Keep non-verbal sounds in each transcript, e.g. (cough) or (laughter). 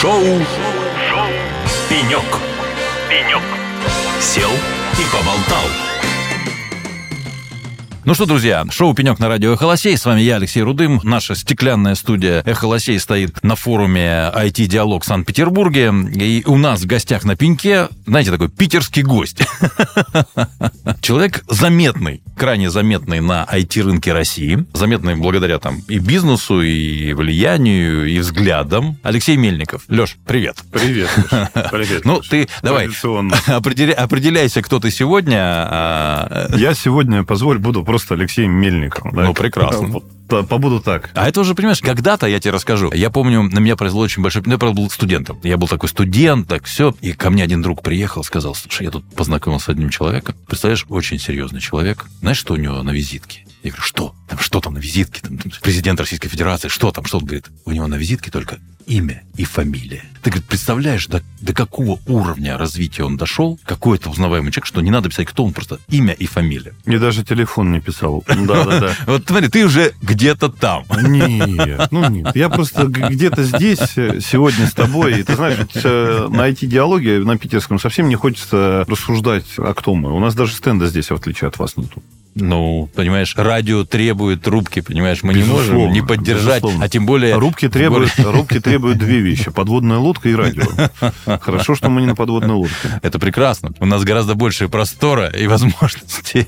Шоу, Шоу. «Пенек». «Пенек». Сел и поболтал. Ну что, друзья, шоу «Пенек» на радио «Эхолосей». С вами я, Алексей Рудым. Наша стеклянная студия «Эхолосей» стоит на форуме IT-диалог в Санкт-Петербурге. И у нас в гостях на пеньке, знаете, такой питерский гость. (laughs) Человек заметный, крайне заметный на IT-рынке России. Заметный благодаря там и бизнесу, и влиянию, и взглядам. Алексей Мельников. Леш, привет. Привет. Привет. Ну, ты давай (laughs) определя- определяйся, кто ты сегодня. а, Я сегодня, позволь, буду просто Алексеем Мельниковым. да. Ну, прекрасно. Побуду так. А это уже, понимаешь, когда-то, я тебе расскажу, я помню, на меня произвело очень большое... ну, Я, правда, был студентом. Я был такой студент, так все. И ко мне один друг приехал, сказал, слушай, я тут познакомился с одним человеком. Представляешь, очень серьезный человек. Знаешь, что у него на визитке? Я говорю, что? Там, что там на визитке? Там, президент Российской Федерации, что там? Что он говорит? У него на визитке только имя и фамилия. Ты, говорит, представляешь, до, до какого уровня развития он дошел, какой это узнаваемый человек, что не надо писать, кто он, просто имя и фамилия. Мне даже телефон не писал. Да-да-да. (laughs) Вот смотри, ты уже где-то там. (laughs) Нет, ну нет. Я просто где-то здесь э, сегодня с тобой. И ты знаешь, э, на IT-диалоге на питерском совсем не хочется рассуждать, а кто мы. У нас даже стенда здесь, в отличие от вас, нету. Ну, понимаешь, радио требует рубки, понимаешь, мы не можем Безусловно, не поддержать, безусловно. а тем более... Рубки требуют, рубки требуют две вещи. Подводная лодка и радио. Хорошо, что мы не на подводной лодке. Это прекрасно. У нас гораздо больше простора и возможностей.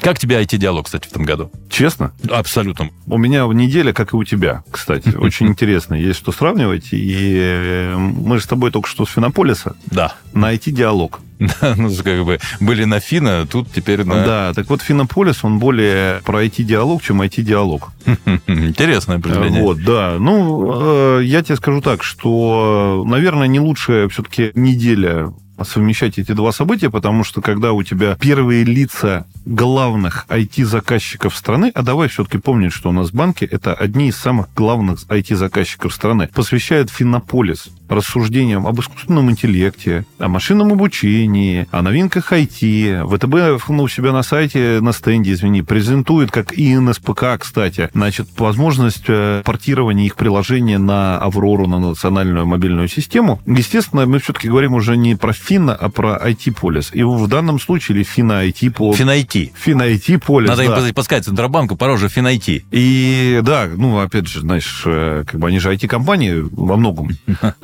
Как тебе IT-диалог, кстати, в этом году? Честно, Абсолютно. У меня неделя, как и у тебя, кстати. (laughs) Очень интересно. Есть что сравнивать. И э, мы же с тобой только что с Финополиса Да. на IT-диалог. (laughs) Ну, как бы были на Фина, тут теперь на... Да, так вот Финополис, он более про IT-диалог, чем IT-диалог. (laughs) Интересное определение. Вот, да. Ну, э, я тебе скажу так, что, наверное, не лучшая все-таки неделя совмещать эти два события, потому что когда у тебя первые лица главных IT-заказчиков страны, а давай все-таки помнить, что у нас банки это одни из самых главных IT-заказчиков страны, посвящают Финополис рассуждениям об искусственном интеллекте, о машинном обучении, о новинках IT. ВТБ ну, у себя на сайте, на стенде, извини, презентует, как и НСПК, кстати, значит, возможность э, портирования их приложения на Аврору, на национальную мобильную систему. Естественно, мы все-таки говорим уже не про Финна, а про IT-полис. И в данном случае, или Фина IT по... Финайти. Фина IT полис, Надо да. им подсказать Центробанку, пора уже Финайти. И да, ну, опять же, знаешь, э, как бы они же IT-компании во многом.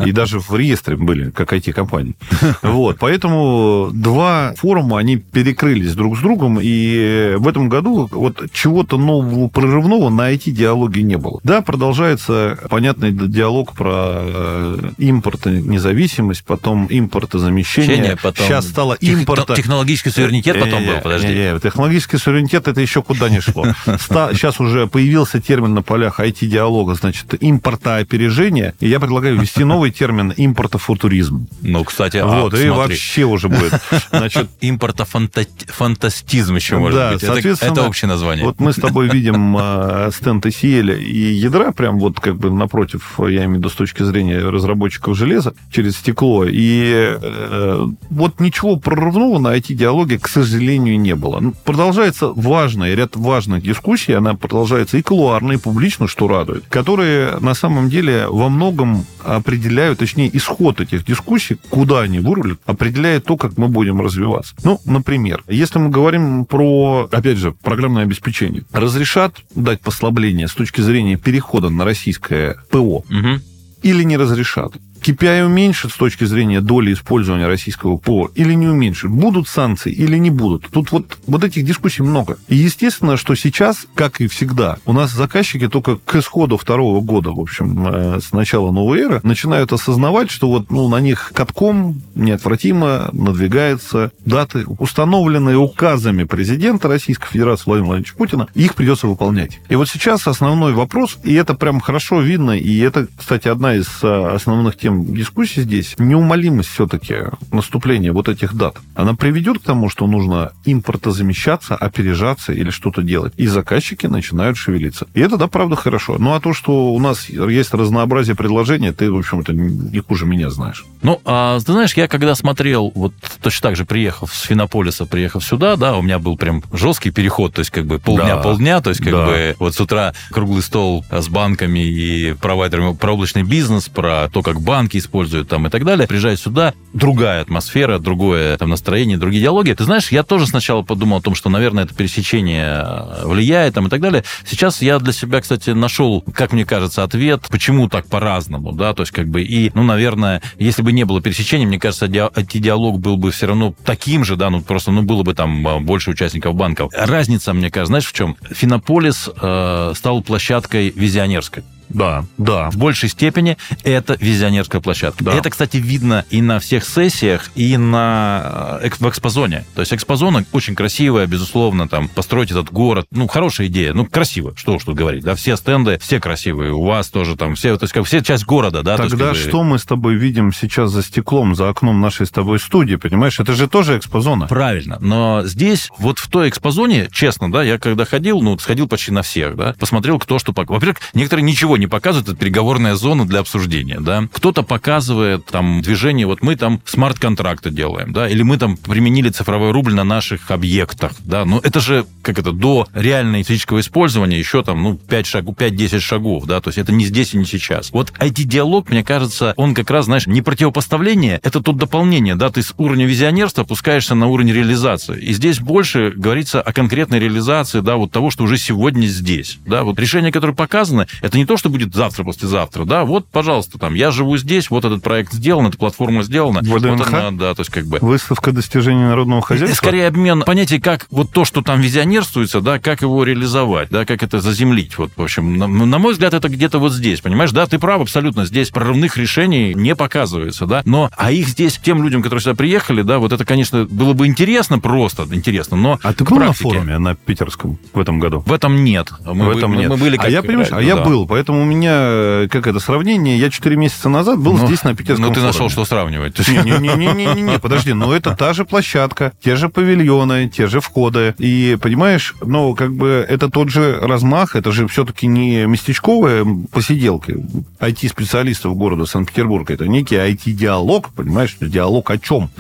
И (laughs) даже в реестре были, как IT-компании. Вот, поэтому два форума, они перекрылись друг с другом, и в этом году вот чего-то нового, прорывного на IT-диалоге не было. Да, продолжается понятный диалог про э, импортонезависимость, потом импортозамещение. Потом Сейчас стало импорта... Технологический суверенитет потом был, подожди. Не-не, технологический суверенитет это еще куда не шло. Сейчас уже появился термин на полях IT-диалога, значит, импортоопережение. И я предлагаю ввести новый термин импортофутуризм. Ну, кстати, а, Вот, и смотри. вообще уже будет. (laughs) Значит, Импортофантастизм еще может да, быть. Это, соответственно, это общее название. Вот мы с тобой видим э, стенд ECL и ядра, прям вот как бы напротив, я имею в виду с точки зрения разработчиков железа, через стекло. И э, вот ничего прорывного на IT-диалоге, к сожалению, не было. Ну, Продолжается важный ряд важных дискуссий, она продолжается и кулуарно, и публично, что радует, которые на самом деле во многом определяют, точнее, исход этих дискуссий, куда они вырулят, определяет то, как мы будем развиваться. Ну, например, если мы говорим про, опять же, программное обеспечение, разрешат дать послабление с точки зрения перехода на российское ПО Мгм. или не разрешат? KPI уменьшит с точки зрения доли использования российского ПО или не уменьшит? Будут санкции или не будут? Тут вот, вот этих дискуссий много. И естественно, что сейчас, как и всегда, у нас заказчики только к исходу второго года, в общем, э, с начала новой эры, начинают осознавать, что вот ну, на них катком неотвратимо надвигаются даты, установленные указами президента Российской Федерации Владимира Владимировича Путина, их придется выполнять. И вот сейчас основной вопрос, и это прям хорошо видно, и это, кстати, одна из э, основных тем дискуссий здесь, неумолимость все-таки наступления вот этих дат. Она приведет к тому, что нужно импортозамещаться, опережаться или что-то делать. И заказчики начинают шевелиться. И это, да, правда, хорошо. Ну, а то, что у нас есть разнообразие предложений, ты, в общем-то, не хуже меня знаешь. Ну, а ты знаешь, я когда смотрел, вот точно так же приехав с Финополиса, приехав сюда, да, у меня был прям жесткий переход, то есть как бы полдня-полдня, да. то есть как да. бы вот с утра круглый стол с банками и провайдерами про облачный бизнес, про то, как банки используют там и так далее. Приезжаю сюда, другая атмосфера, другое там настроение, другие диалоги. Ты знаешь, я тоже сначала подумал о том, что, наверное, это пересечение влияет там и так далее. Сейчас я для себя, кстати, нашел, как мне кажется, ответ, почему так по-разному, да, то есть как бы и, ну, наверное, если бы не было пересечения, мне кажется, диалог был бы все равно таким же, да, ну просто, ну было бы там а, больше участников банков. Разница, мне кажется, знаешь, в чем? Финополис э, стал площадкой визионерской. Да, да. В большей степени это визионерская площадка. Да. Это, кстати, видно и на всех сессиях, и на э, в экспозоне. То есть экспозона очень красивая, безусловно, там, построить этот город. Ну, хорошая идея. Ну, красиво, что уж тут говорить. Да, все стенды, все красивые. У вас тоже там все, то есть как все часть города, да. Тогда есть, как бы... что мы с тобой видим сейчас за стеклом, за окном нашей с тобой студии, понимаешь? Это же тоже экспозона. Правильно. Но здесь, вот в той экспозоне, честно, да, я когда ходил, ну, сходил почти на всех, да, посмотрел, кто что... Во-первых, некоторые ничего не показывают, это переговорная зона для обсуждения, да. Кто-то показывает там движение, вот мы там смарт-контракты делаем, да, или мы там применили цифровой рубль на наших объектах, да. Но это же, как это, до реального физического использования еще там, ну, 5 шагов, 5-10 шагов, да, то есть это не здесь и не сейчас. Вот IT-диалог, мне кажется, он как раз, знаешь, не противопоставление, это тут дополнение, да, ты с уровня визионерства опускаешься на уровень реализации. И здесь больше говорится о конкретной реализации, да, вот того, что уже сегодня здесь, да, вот решение, которое показано, это не то, что будет завтра, послезавтра, да, вот, пожалуйста, там, я живу здесь, вот этот проект сделан, эта платформа сделана. ВДНХ? Вот она, да, то есть как бы... Выставка достижений народного хозяйства? Скорее обмен понятий, как вот то, что там визионерствуется, да, как его реализовать, да, как это заземлить. Вот, в общем, на, на мой взгляд, это где-то вот здесь, понимаешь, да, ты прав абсолютно, здесь прорывных решений не показывается, да, но, а их здесь, тем людям, которые сюда приехали, да, вот это, конечно, было бы интересно просто, интересно, но... А ты был практике... на форуме на питерском в этом году? В этом нет. Мы, в этом мы, нет. Мы были а я, понимаешь, а я был, поэтому у меня, э, как это сравнение, я 4 месяца назад был ну, здесь на питерском Ну, ты форуме. нашел, что сравнивать. Не-не-не, подожди, но это та же площадка, те же павильоны, те же входы. И, понимаешь, ну, как бы это тот же размах, это же все-таки не местечковая посиделка IT-специалистов города Санкт-Петербург, это некий IT-диалог, понимаешь, диалог о чем.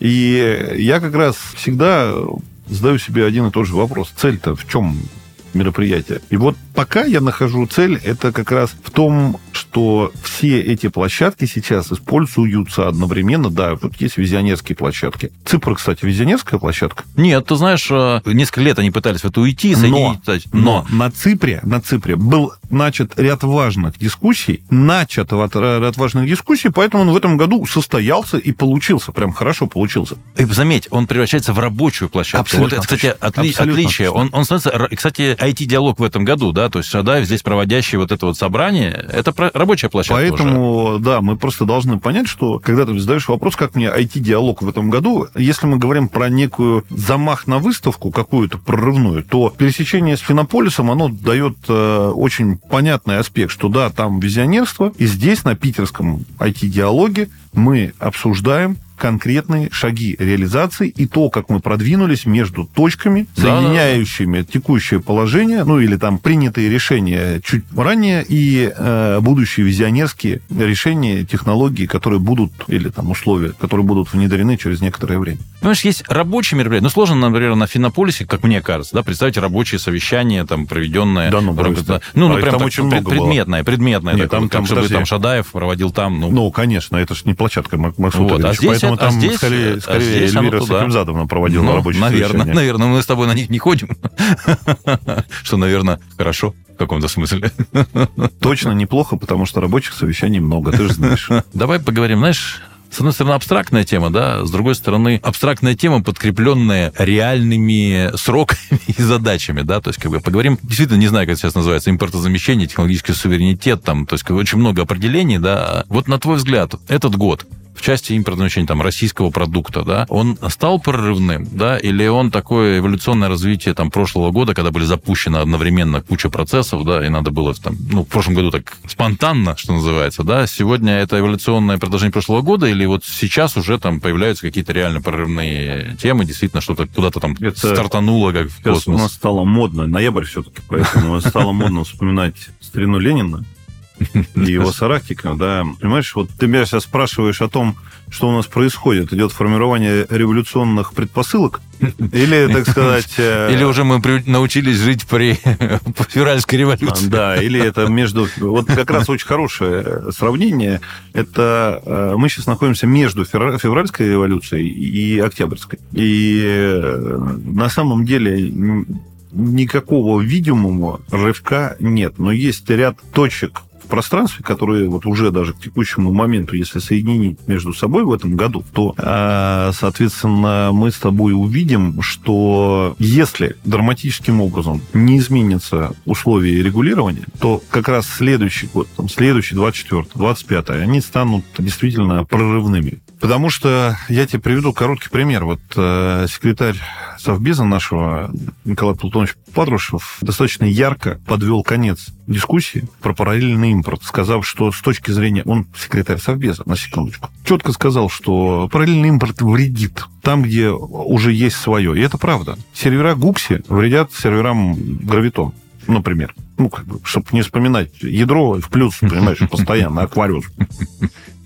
И я как раз всегда задаю себе один и тот же вопрос. Цель-то в чем мероприятия? И вот пока я нахожу цель, это как раз в том, что все эти площадки сейчас используются одновременно. Да, вот есть визионерские площадки. Ципр, кстати, визионерская площадка? Нет, ты знаешь, э, несколько лет они пытались в это уйти, но, но на Ципре, на Ципре был начат ряд важных дискуссий, начат ряд важных дискуссий, поэтому он в этом году состоялся и получился, прям хорошо получился. И заметь, он превращается в рабочую площадку. Абсолютно вот это, кстати, отли... отличие. Он, он становится, кстати, IT-диалог в этом году, да, то есть Шадаев здесь проводящий вот это вот собрание, это рабочая площадка Поэтому, уже. да, мы просто должны понять, что когда ты задаешь вопрос, как мне IT-диалог в этом году, если мы говорим про некую замах на выставку какую-то прорывную, то пересечение с Финополисом, оно дает э, очень понятный аспект, что да, там визионерство, и здесь, на питерском IT-диалоге, мы обсуждаем конкретные шаги реализации и то, как мы продвинулись между точками, соединяющими да, текущее положение, ну или там принятые решения чуть ранее и э, будущие визионерские решения, технологии, которые будут, или там условия, которые будут внедрены через некоторое время. Понимаешь, есть рабочие мероприятия. Ну, сложно, например, на Финополисе, как мне кажется, да, представить рабочие совещания, там, проведенные... Да, ну, просто. Ну, ну, а прям там так, очень пред, много предметное, было. предметное. Нет, там, там, как, чтобы там Шадаев проводил там, ну... Ну, конечно, это же не площадка Максута вот, а здесь Поэтому это, там а здесь, скорее, скорее а здесь Эльвира Сахимзадовна проводила ну, рабочие наверное, совещания. (laughs) Наверное, мы с тобой на них не ходим. (laughs) Что, наверное, хорошо в каком-то смысле. (laughs) Точно неплохо, потому что рабочих совещаний много, ты же знаешь. Давай поговорим, знаешь, с одной стороны, абстрактная тема, да, с другой стороны, абстрактная тема, подкрепленная реальными сроками и задачами, да, то есть, как бы, поговорим, действительно, не знаю, как это сейчас называется, импортозамещение, технологический суверенитет, там, то есть, очень много определений, да. Вот на твой взгляд, этот год, части импортного значения там, российского продукта, да, он стал прорывным, да, или он такое эволюционное развитие там, прошлого года, когда были запущены одновременно куча процессов, да, и надо было там, ну, в прошлом году так спонтанно, что называется, да, сегодня это эволюционное продолжение прошлого года, или вот сейчас уже там появляются какие-то реально прорывные темы, действительно что-то куда-то там это стартануло, как в космос. у нас стало модно, ноябрь все-таки, поэтому стало модно вспоминать старину Ленина, (laughs) и его соратников, да. Понимаешь, вот ты меня сейчас спрашиваешь о том, что у нас происходит. Идет формирование революционных предпосылок, или, так сказать... Э, или уже мы научились жить при (laughs) февральской революции. Да, или это между... Вот как раз очень хорошее сравнение. Это э, мы сейчас находимся между февральской революцией и октябрьской. И э, на самом деле никакого видимого рывка нет. Но есть ряд точек пространстве, которые вот уже даже к текущему моменту, если соединить между собой в этом году, то, а, соответственно, мы с тобой увидим, что если драматическим образом не изменятся условия регулирования, то как раз следующий год, там, следующий 24 25 они станут действительно прорывными. Потому что я тебе приведу короткий пример. Вот э, секретарь Совбеза нашего Николай Платонович Патрушев достаточно ярко подвел конец дискуссии про параллельный импорт, сказав, что с точки зрения... Он секретарь Совбеза, на секундочку. Четко сказал, что параллельный импорт вредит там, где уже есть свое. И это правда. Сервера Гукси вредят серверам Гравитон, например. Ну, как бы, чтобы не вспоминать ядро в плюс, понимаешь, постоянно, аквариус.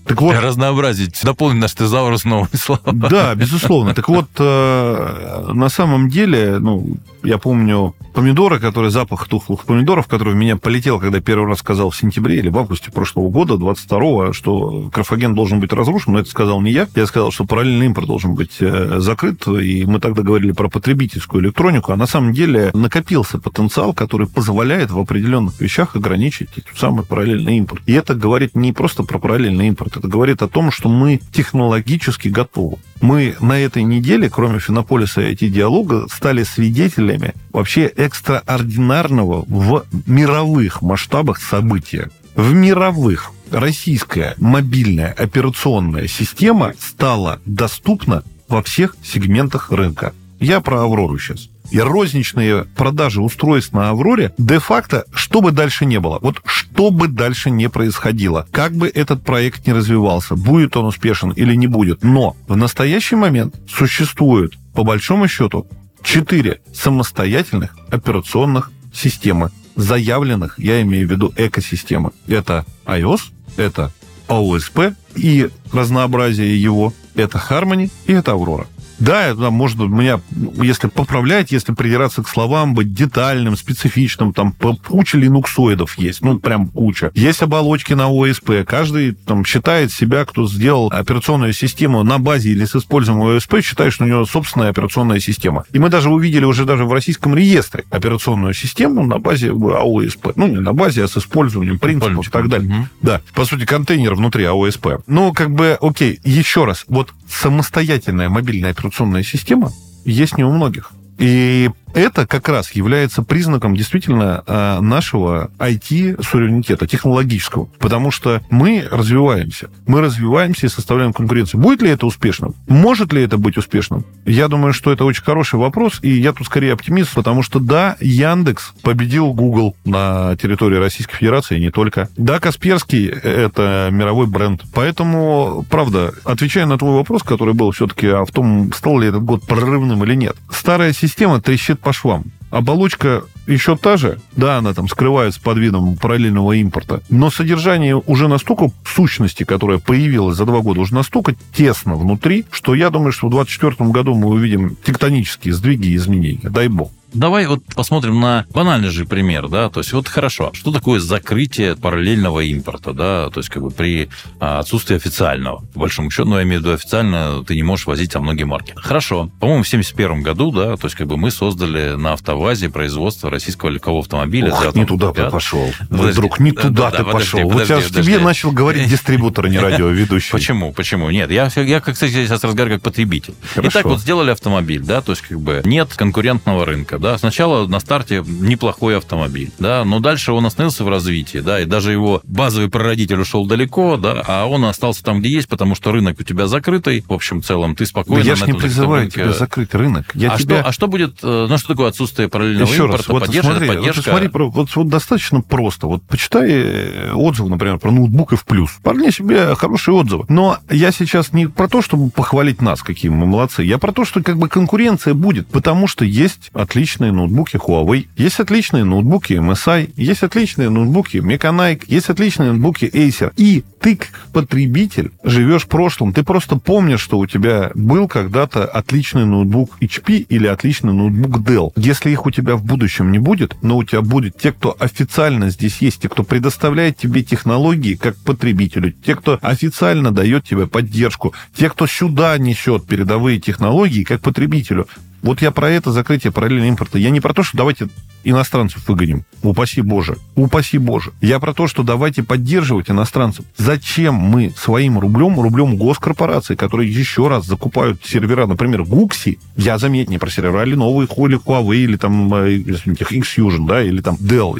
Так вот, разнообразить, дополнить наш тезаурус новыми словами. Да, безусловно. Так вот, э, на самом деле, ну, я помню помидоры, которые запах тухлых помидоров, который в меня полетел, когда первый раз сказал в сентябре или в августе прошлого года, 22-го, что графоген должен быть разрушен, но это сказал не я. Я сказал, что параллельный импорт должен быть э, закрыт, и мы тогда говорили про потребительскую электронику, а на самом деле накопился потенциал, который позволяет в определенных вещах ограничить этот самый параллельный импорт. И это говорит не просто про параллельный импорт, это говорит о том, что мы технологически готовы. Мы на этой неделе, кроме Финополиса и IT-диалога, стали свидетелями вообще экстраординарного в мировых масштабах события. В мировых российская мобильная операционная система стала доступна во всех сегментах рынка. Я про Аврору сейчас и розничные продажи устройств на Авроре, де-факто, что бы дальше не было, вот что бы дальше не происходило, как бы этот проект не развивался, будет он успешен или не будет, но в настоящий момент существует, по большому счету, четыре самостоятельных операционных системы, заявленных, я имею в виду экосистемы. Это iOS, это OSP и разнообразие его, это Harmony и это Aurora. Да, это можно меня, если поправлять, если придираться к словам, быть детальным, специфичным, там куча линуксоидов есть, ну, прям куча. Есть оболочки на ОСП. Каждый там считает себя, кто сделал операционную систему на базе или с использованием ОСП, считает, что у него собственная операционная система. И мы даже увидели уже даже в российском реестре операционную систему на базе АОСП. Ну, не на базе, а с использованием принципов и так далее. Угу. Да, по сути, контейнер внутри АОСП. Ну, как бы, окей, еще раз, вот самостоятельная мобильная операционная система есть не у многих. И это как раз является признаком действительно э, нашего IT-суверенитета, технологического. Потому что мы развиваемся. Мы развиваемся и составляем конкуренцию. Будет ли это успешным? Может ли это быть успешным? Я думаю, что это очень хороший вопрос, и я тут скорее оптимист, потому что да, Яндекс победил Google на территории Российской Федерации, и не только. Да, Касперский — это мировой бренд. Поэтому, правда, отвечая на твой вопрос, который был все-таки о том, стал ли этот год прорывным или нет, старая система трещит по швам. Оболочка еще та же, да, она там скрывается под видом параллельного импорта, но содержание уже настолько сущности, которая появилась за два года, уже настолько тесно внутри, что я думаю, что в 2024 году мы увидим тектонические сдвиги и изменения. Дай бог. Давай вот посмотрим на банальный же пример, да, то есть вот хорошо, что такое закрытие параллельного импорта, да, то есть как бы при а, отсутствии официального, по большому счету, ну, я имею в виду официально, ты не можешь возить там многие марки. Хорошо, по-моему, в 71 году, да, то есть как бы мы создали на автовазе производство российского легкового автомобиля. Ох, не туда ты пошел. Подожди, Вдруг не туда да, ты да, пошел. Подожди, вот сейчас подожди. тебе начал говорить (laughs) дистрибутор, а не радиоведущий. Почему? Почему? Нет, я, я кстати, сейчас разговариваю как потребитель. Итак, вот сделали автомобиль, да, то есть как бы нет конкурентного рынка, да. Сначала на старте неплохой автомобиль, да, но дальше он остановился в развитии, да, и даже его базовый прародитель ушел далеко, да, а он остался там, где есть, потому что рынок у тебя закрытый, в общем целом, ты спокойно... Да я же не призываю рынке... тебя закрыть рынок. Я а, тебя... что, а что будет, э, ну, что такое отсутствие параллельного Еще импорта, раз, вот поддержка, смотри, поддержка? Вот, смотри, вот, вот достаточно просто. Вот почитай э, отзывы, например, про ноутбук и в плюс. Вполне себе хорошие отзывы. Но я сейчас не про то, чтобы похвалить нас, какие мы молодцы. Я про то, что как бы конкуренция будет, потому что есть отличие отличные ноутбуки Huawei, есть отличные ноутбуки MSI, есть отличные ноутбуки Mechanic, есть отличные ноутбуки Acer. И ты, как потребитель, живешь в прошлом. Ты просто помнишь, что у тебя был когда-то отличный ноутбук HP или отличный ноутбук Dell. Если их у тебя в будущем не будет, но у тебя будет те, кто официально здесь есть, те, кто предоставляет тебе технологии как потребителю, те, кто официально дает тебе поддержку, те, кто сюда несет передовые технологии как потребителю. Вот я про это закрытие параллельного импорта. Я не про то, что давайте иностранцев выгоним. Упаси Боже. Упаси Боже. Я про то, что давайте поддерживать иностранцев. Зачем мы своим рублем, рублем госкорпораций, которые еще раз закупают сервера, например, Гукси, я заметь, не про сервера Lenovo, или Huawei, или там э, X-Fusion, да, или там Dell.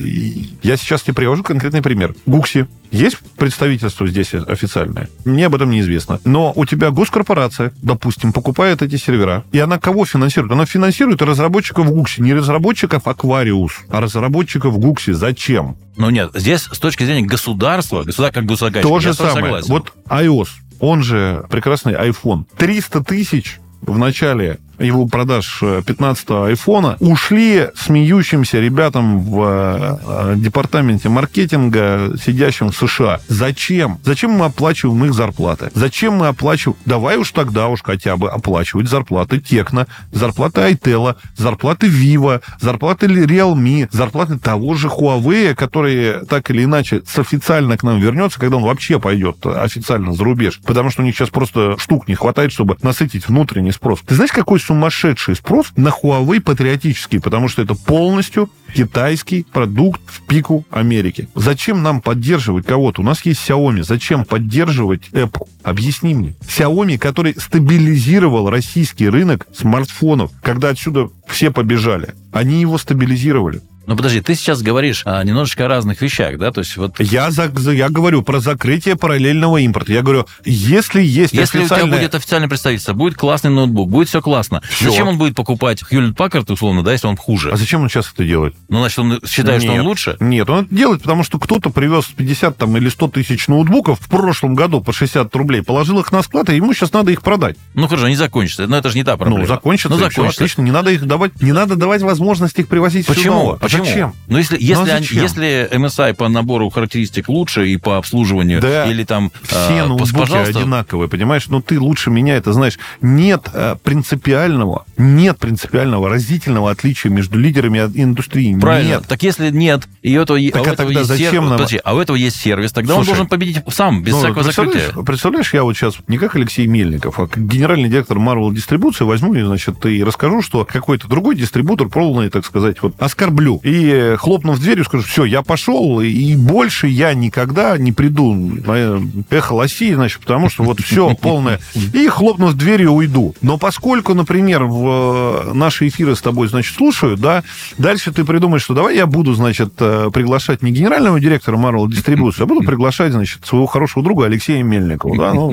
Я сейчас тебе привожу конкретный пример. Гукси, есть представительство здесь официальное? Мне об этом неизвестно. Но у тебя госкорпорация, допустим, покупает эти сервера, и она кого финансирует? Она финансирует разработчиков Гукси, не разработчиков Aquarius, а разработчиков Гукси. Зачем? Ну нет, здесь с точки зрения государства, государство как государство, То же самое. Согласен. Вот iOS, он же прекрасный iPhone. 300 тысяч в начале его продаж 15-го э, айфона, ушли смеющимся ребятам в э, департаменте маркетинга, сидящим в США. Зачем? Зачем мы оплачиваем их зарплаты? Зачем мы оплачиваем? Давай уж тогда уж хотя бы оплачивать зарплаты Текна, зарплаты Айтела, зарплаты Vivo, зарплаты Realme, зарплаты того же Huawei, который так или иначе официально к нам вернется, когда он вообще пойдет официально за рубеж. Потому что у них сейчас просто штук не хватает, чтобы насытить внутренний спрос. Ты знаешь, какой сумасшедший спрос на Huawei патриотический, потому что это полностью китайский продукт в пику Америки. Зачем нам поддерживать кого-то? У нас есть Xiaomi. Зачем поддерживать Apple? Объясни мне. Xiaomi, который стабилизировал российский рынок смартфонов, когда отсюда все побежали, они его стабилизировали. Ну, подожди, ты сейчас говоришь о немножечко о разных вещах, да? То есть вот... Я, за, я говорю про закрытие параллельного импорта. Я говорю, если есть Если официальное... у тебя будет официальное представительство, будет классный ноутбук, будет все классно, все. зачем он будет покупать Hewlett Packard, условно, да, если он хуже? А зачем он сейчас это делает? Ну, значит, он считает, Нет. что он лучше? Нет, он это делает, потому что кто-то привез 50 там, или 100 тысяч ноутбуков в прошлом году по 60 рублей, положил их на склад, и ему сейчас надо их продать. Ну, хорошо, они закончатся. Но это же не та проблема. Ну, закончится, ну, закончится. отлично. Не надо их давать, не надо давать возможность их привозить Почему? Сюда. Почему? Зачем? Ну, если если, если, они, если MSI по набору характеристик лучше и по обслуживанию, да, или там... Все а, ноутбуки пожалуйста... одинаковые, понимаешь? Но ну, ты лучше меня это знаешь. Нет а, принципиального, нет принципиального разительного отличия между лидерами индустрии. Правильно. Нет. Так если нет, и у этого, так, а а этого тогда есть зачем сервис, нам... подожди, а у этого есть сервис, тогда Слушай, он должен победить сам, без ну, всякого представляешь, закрытия. Представляешь, я вот сейчас не как Алексей Мельников, а как генеральный директор Marvel Дистрибуции возьму и, значит, и расскажу, что какой-то другой дистрибутор полный, так сказать, вот оскорблю. И хлопнув дверью, скажу, все, я пошел, и больше я никогда не приду на эхо России, значит, потому что вот все (laughs) полное. И хлопнув дверью, уйду. Но поскольку, например, в наши эфиры с тобой, значит, слушают, да, дальше ты придумаешь, что давай я буду, значит, э, приглашать не генерального директора Marvel Distribution, а буду приглашать, значит, своего хорошего друга Алексея Мельникова, да, ну,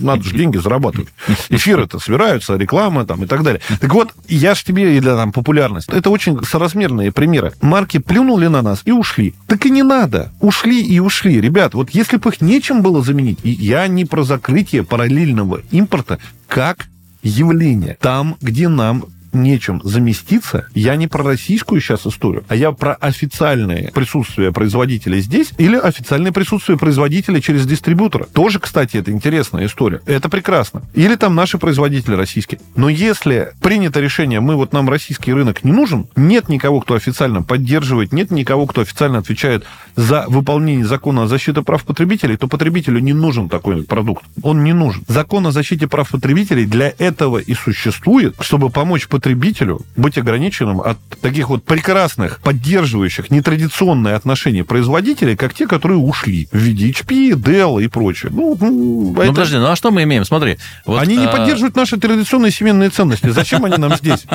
надо же деньги зарабатывать. Эфиры-то собираются, реклама там и так далее. Так вот, я ж тебе, или там популярность, это очень соразмерные примеры. Марки плюнули на нас и ушли. Так и не надо. Ушли и ушли. Ребят, вот если бы их нечем было заменить, я не про закрытие параллельного импорта как явление. Там, где нам нечем заместиться, я не про российскую сейчас историю, а я про официальное присутствие производителя здесь или официальное присутствие производителя через дистрибьютора. Тоже, кстати, это интересная история. Это прекрасно. Или там наши производители российские. Но если принято решение, мы вот нам российский рынок не нужен, нет никого, кто официально поддерживает, нет никого, кто официально отвечает за выполнение закона о защите прав потребителей, то потребителю не нужен такой продукт. Он не нужен. Закон о защите прав потребителей для этого и существует, чтобы помочь потребителю потребителю быть ограниченным от таких вот прекрасных, поддерживающих нетрадиционные отношения производителей, как те, которые ушли в виде HP, Dell и прочее. Ну, ну, это... подожди, ну а что мы имеем? Смотри. Вот, они не а... поддерживают наши традиционные семейные ценности. Зачем они нам здесь?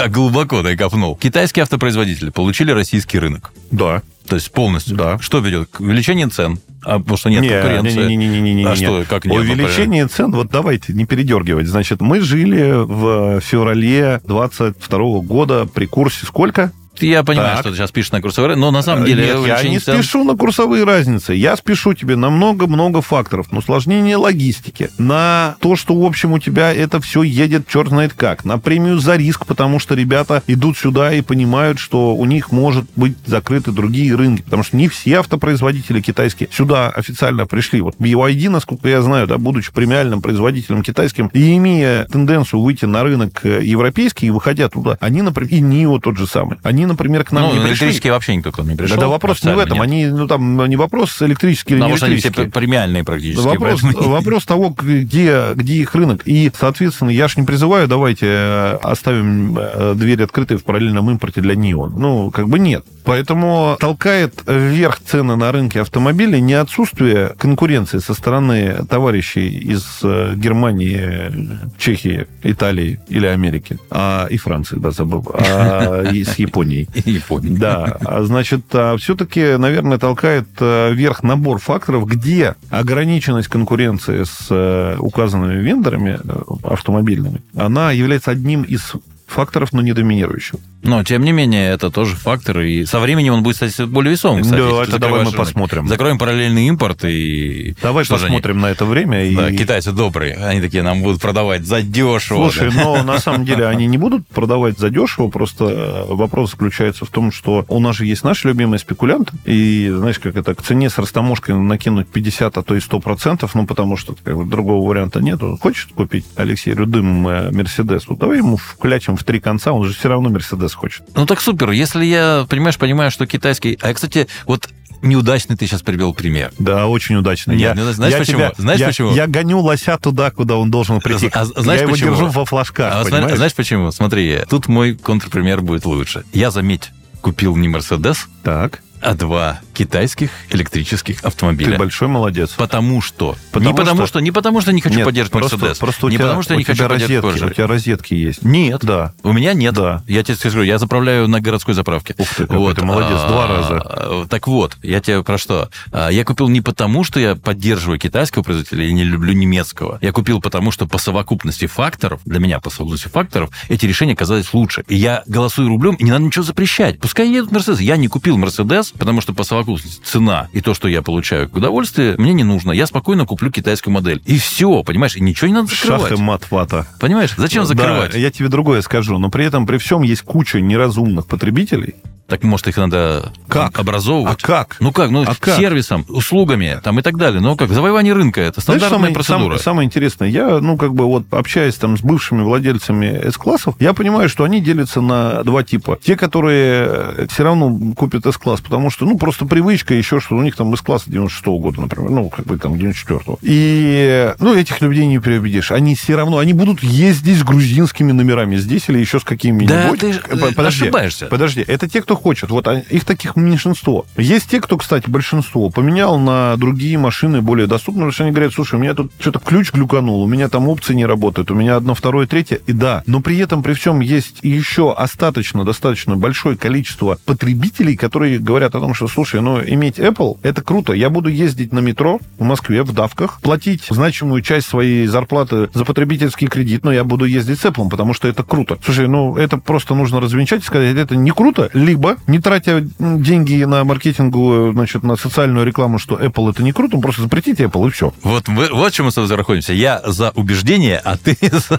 Как глубоко ты копнул. Китайские автопроизводители получили российский рынок. Да. То есть полностью. Да. Что ведет? К увеличению цен. А потому что нет не, конкуренции. Не, не, не, не, не, а не. что, как нет? Увеличение цен, вот давайте не передергивать. Значит, мы жили в феврале 22 года при курсе сколько? Я понимаю, Так. что ты сейчас пишешь на курсовой, но на самом деле Нет, я не цен- спешу на курсовые разницы. Я спешу тебе на много-много факторов. На усложнение логистики, на то, что, в общем, у тебя это все едет черт знает как, на премию за риск, потому что ребята идут сюда и понимают, что у них может быть закрыты другие рынки, потому что не все автопроизводители китайские сюда официально пришли. Вот BYD, насколько я знаю, да, будучи премиальным производителем китайским и имея тенденцию выйти на рынок э, европейский и выходя туда, они, например, и NIO тот же самый, они, например, к нам Ну, не пришли. электрические вообще никто к нам не пришел. Да, да вопрос не в этом. нет. Они, ну, там не вопрос электрический или Потому не что они все премиальные практически. Вопрос, вопрос того, где, где их рынок. И, соответственно, я ж не призываю, давайте э, оставим э, дверь открытой в параллельном импорте для НИО. Ну, как бы нет. Поэтому толкает вверх цены на рынке автомобилей не отсутствие конкуренции со стороны товарищей из э, Германии, Чехии, Италии или Америки, а, и Франции, да, забыл, а, (laughs) и с Японией. И (laughs) Япония. Да, а значит, все-таки, наверное, толкает э, вверх набор факторов, где ограниченность конкуренции с э, указанными вендорами э, автомобильными, она является одним из факторов, но не доминирующим. Но, тем не менее, это тоже фактор, и со временем он будет, кстати, более весомым, кстати. Да, это давай мы рынок. посмотрим. Закроем параллельный импорт, и... Давай Что же они? посмотрим на это время. И... Да, китайцы добрые, они такие нам будут продавать за дешево. Слушай, но (laughs) на самом деле они не будут продавать задешево, просто э, вопрос заключается в том, что у нас же есть наши любимые спекулянты, и, знаешь, как это, к цене с растаможкой накинуть 50, а то и 100%, ну, потому что как бы, другого варианта нету. Хочешь купить Алексей Рюдым э, Мерседес? Вот давай ему вклячем в три конца, он же все равно Мерседес хочет. Ну так супер, если я, понимаешь, понимаю, что китайский... А, кстати, вот неудачный ты сейчас привел пример. Да, очень удачно. Нет, я, ну, знаешь я почему? тебя- Знаешь я- почему? Я гоню лося туда, куда он должен прийти. А знаешь я его почему? держу во флажках, А понимаешь? знаешь почему? Смотри, тут мой контрпример будет лучше. Я, заметь, купил не Мерседес, Так, а два китайских электрических ты автомобиля. большой молодец. Потому что. Потому не потому что- что... Не потому что не хочу Нет, поддерживать просто, Мерседес. Просто не тебя, потому что я не хочу тебя поддерживать розетки, у Porsche. тебя розетки есть. Нет. Да. У меня нет. Да. Я тебе скажу, я заправляю на городской заправке. Ух ты, какой ты молодец, два раза. а, Так вот, я тебе про что? А, Я купил не потому, что я поддерживаю китайского производителя и не люблю немецкого. Я купил потому, что по совокупности факторов, для меня по совокупности факторов, эти решения оказались лучше. И я голосую рублем, и не надо ничего запрещать. Пускай едут Мерседес. Я не купил Мерседес, потому что по совокупности цена и то, что я получаю как удовольствие, мне не нужно. Я спокойно куплю китайскую модель. И все, понимаешь? И ничего не надо закрывать. Шах и мат вата. Понимаешь? Зачем закрывать? Да, я тебе другое скажу, но при этом, при всем, есть куча неразумных потребителей. Так, может, их надо Как? образовывать? А как? Ну как? Ну, А как? сервисом, услугами там и так далее. Ну как? Завоевание рынка это Знаешь, стандартная самое, процедура. сам- самое интересное, я, ну, как бы вот общаясь там с бывшими владельцами S-классов, я понимаю, что они делятся на два типа. Те, которые все равно купят S-класс, потому что, ну, просто привычка еще, что у них там S-класс 96-го года, например, ну, как бы там 94-го. И, ну, этих людей не переубедишь. Они все равно, они будут ездить с грузинскими номерами здесь или еще с какими-нибудь. Да, ты Э, э, подожди, ошибаешься. Подожди, это те, кто хочет. Вот их таких меньшинство. Есть те, кто, кстати, большинство, поменял на другие машины более доступные, потому что они говорят, слушай, у меня тут что-то ключ глюканул, у меня там опции не работают, у меня одно, второе, третье. И да, но при этом, при всем, есть еще остаточно, достаточно большое количество потребителей, которые говорят о том, что, слушай, ну, иметь Apple, это круто. Я буду ездить на метро в Москве в давках, платить значимую часть своей зарплаты за потребительский кредит, но я буду ездить с Apple, потому что это круто. Слушай, ну, это просто нужно развенчать и сказать, это не круто, либо, не тратя деньги на маркетингу, значит, на социальную рекламу, что Apple это не круто, просто запретите Apple, и все. Вот, мы, вот чем мы с тобой находимся. Я за убеждение, а ты (laughs) за,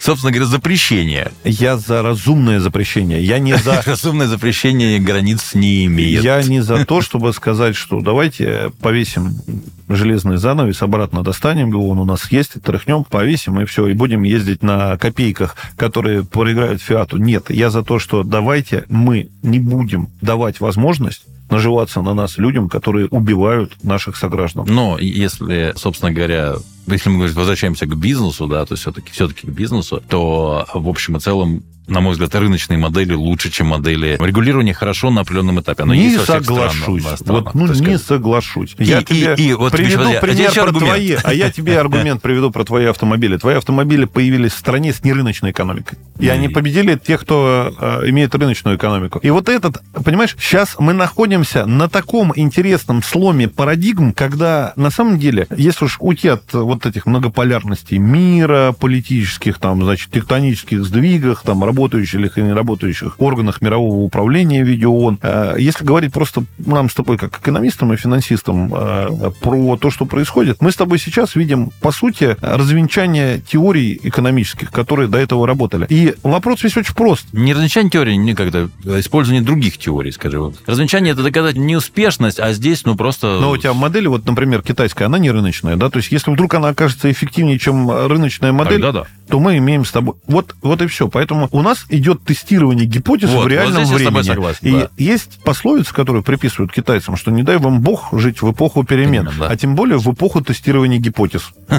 собственно говоря, запрещение. Я за разумное запрещение. Я не за (laughs) Разумное запрещение границ не имеет. Я не за то, чтобы сказать, что давайте повесим железный занавес, обратно достанем его, он у нас есть, тряхнем, повесим, и все, и будем ездить на копейках, которые проиграют Фиату. Нет, я за то, что давайте мы не будем давать возможность наживаться на нас людям, которые убивают наших сограждан. Но если, собственно говоря, если мы возвращаемся к бизнесу, да, то все-таки все-таки к бизнесу, то в общем и целом на мой взгляд, рыночные модели лучше, чем модели регулирования хорошо на определенном этапе. Оно не есть соглашусь. странах, да, странах, вот, ну, не сказать. соглашусь. И- я и- тебе и вот, приведу подожди, пример про аргумент. твои, а я тебе (laughs) аргумент приведу про твои автомобили. Твои автомобили появились в стране с нерыночной экономикой. И они победили тех, кто э, имеет рыночную экономику. И вот этот, понимаешь, сейчас мы находимся на таком интересном сломе парадигм, когда на самом деле, если уж уйти от вот этих многополярностей мира, политических, там, значит, тектонических сдвигах, там, работающих или не работающих органах мирового управления в виде ООН. Э, если говорить просто нам с тобой как экономистам и финансистам э, про то, что происходит, мы с тобой сейчас видим, по сути, развенчание теорий экономических, которые до этого работали. И вопрос весь очень прост. Не развенчание теории, никогда, а использование других теорий, скажем. Развенчание это доказать неуспешность, а здесь, ну, просто... Но у тебя модель, вот, например, китайская, она не рыночная, да? То есть, если вдруг она окажется эффективнее, чем рыночная модель, Тогда да. то мы имеем с тобой... Вот, вот и все. Поэтому у нас идет тестирование гипотез Вот, в реальном вот я времени. тобой согласен, и да. есть пословица, которую приписывают китайцам, что не дай вам бог жить в эпоху перемен, Перемен, да. а тем более в эпоху тестирования гипотез. (laughs)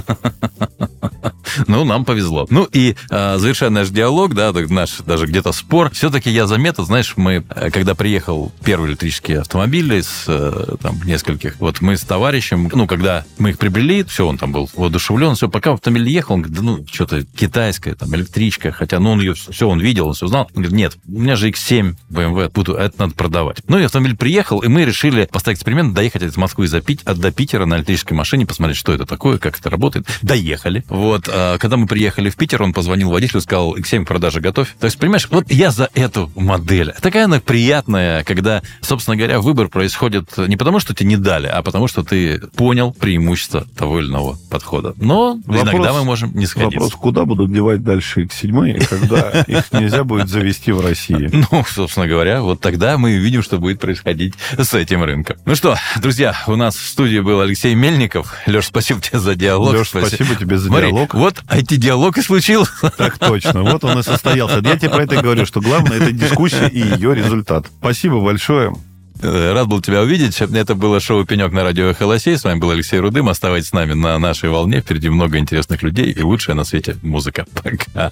Ну, нам повезло. Ну и э, завершая наш диалог, да, наш даже где-то спор, все-таки я заметил, знаешь, мы, э, когда приехал первый электрический автомобиль из э, там нескольких, вот мы с товарищем, ну, когда мы их приобрели, все, он там был воодушевлен, все, пока автомобиль ехал, он говорит, да ну, что-то китайское, там, электричка, хотя, ну, он ее, все, он видел, он все знал. Он говорит, нет, у меня же X7 BMW, буду, это надо продавать. Ну, и автомобиль приехал, и мы решили поставить эксперимент, доехать из Москвы за Пить, до Питера на электрической машине, посмотреть, что это такое, как это работает. Доехали. Вот, а, когда мы приехали в Питер, он позвонил водителю, сказал, X7 к продаже готовь. То есть, понимаешь, вот я за эту модель. Такая она приятная, когда, собственно говоря, выбор происходит не потому, что тебе не дали, а потому, что ты понял преимущество того или иного подхода. Но иногда Вопрос- мы можем не сходиться. Вопрос, куда будут девать дальше X7, и когда их нельзя будет завести в России? Ну, собственно говоря, вот тогда мы увидим, что будет происходить с этим рынком. Ну что, друзья, у нас в студии был Алексей Мельников. Леш, спасибо тебе за диалог. Леш, спасибо тебе за Смотри, диалог. Вот IT-диалог и случился. Так точно. Вот он и состоялся. Я тебе про это говорю, что главное это дискуссия и ее результат. Спасибо большое. Э, Рад был тебя увидеть. Это было шоу «Пенек» на радио «Холосей». С вами был Алексей Рудым. Оставайтесь с нами на нашей волне. Впереди много интересных людей и лучшая на свете музыка. Пока.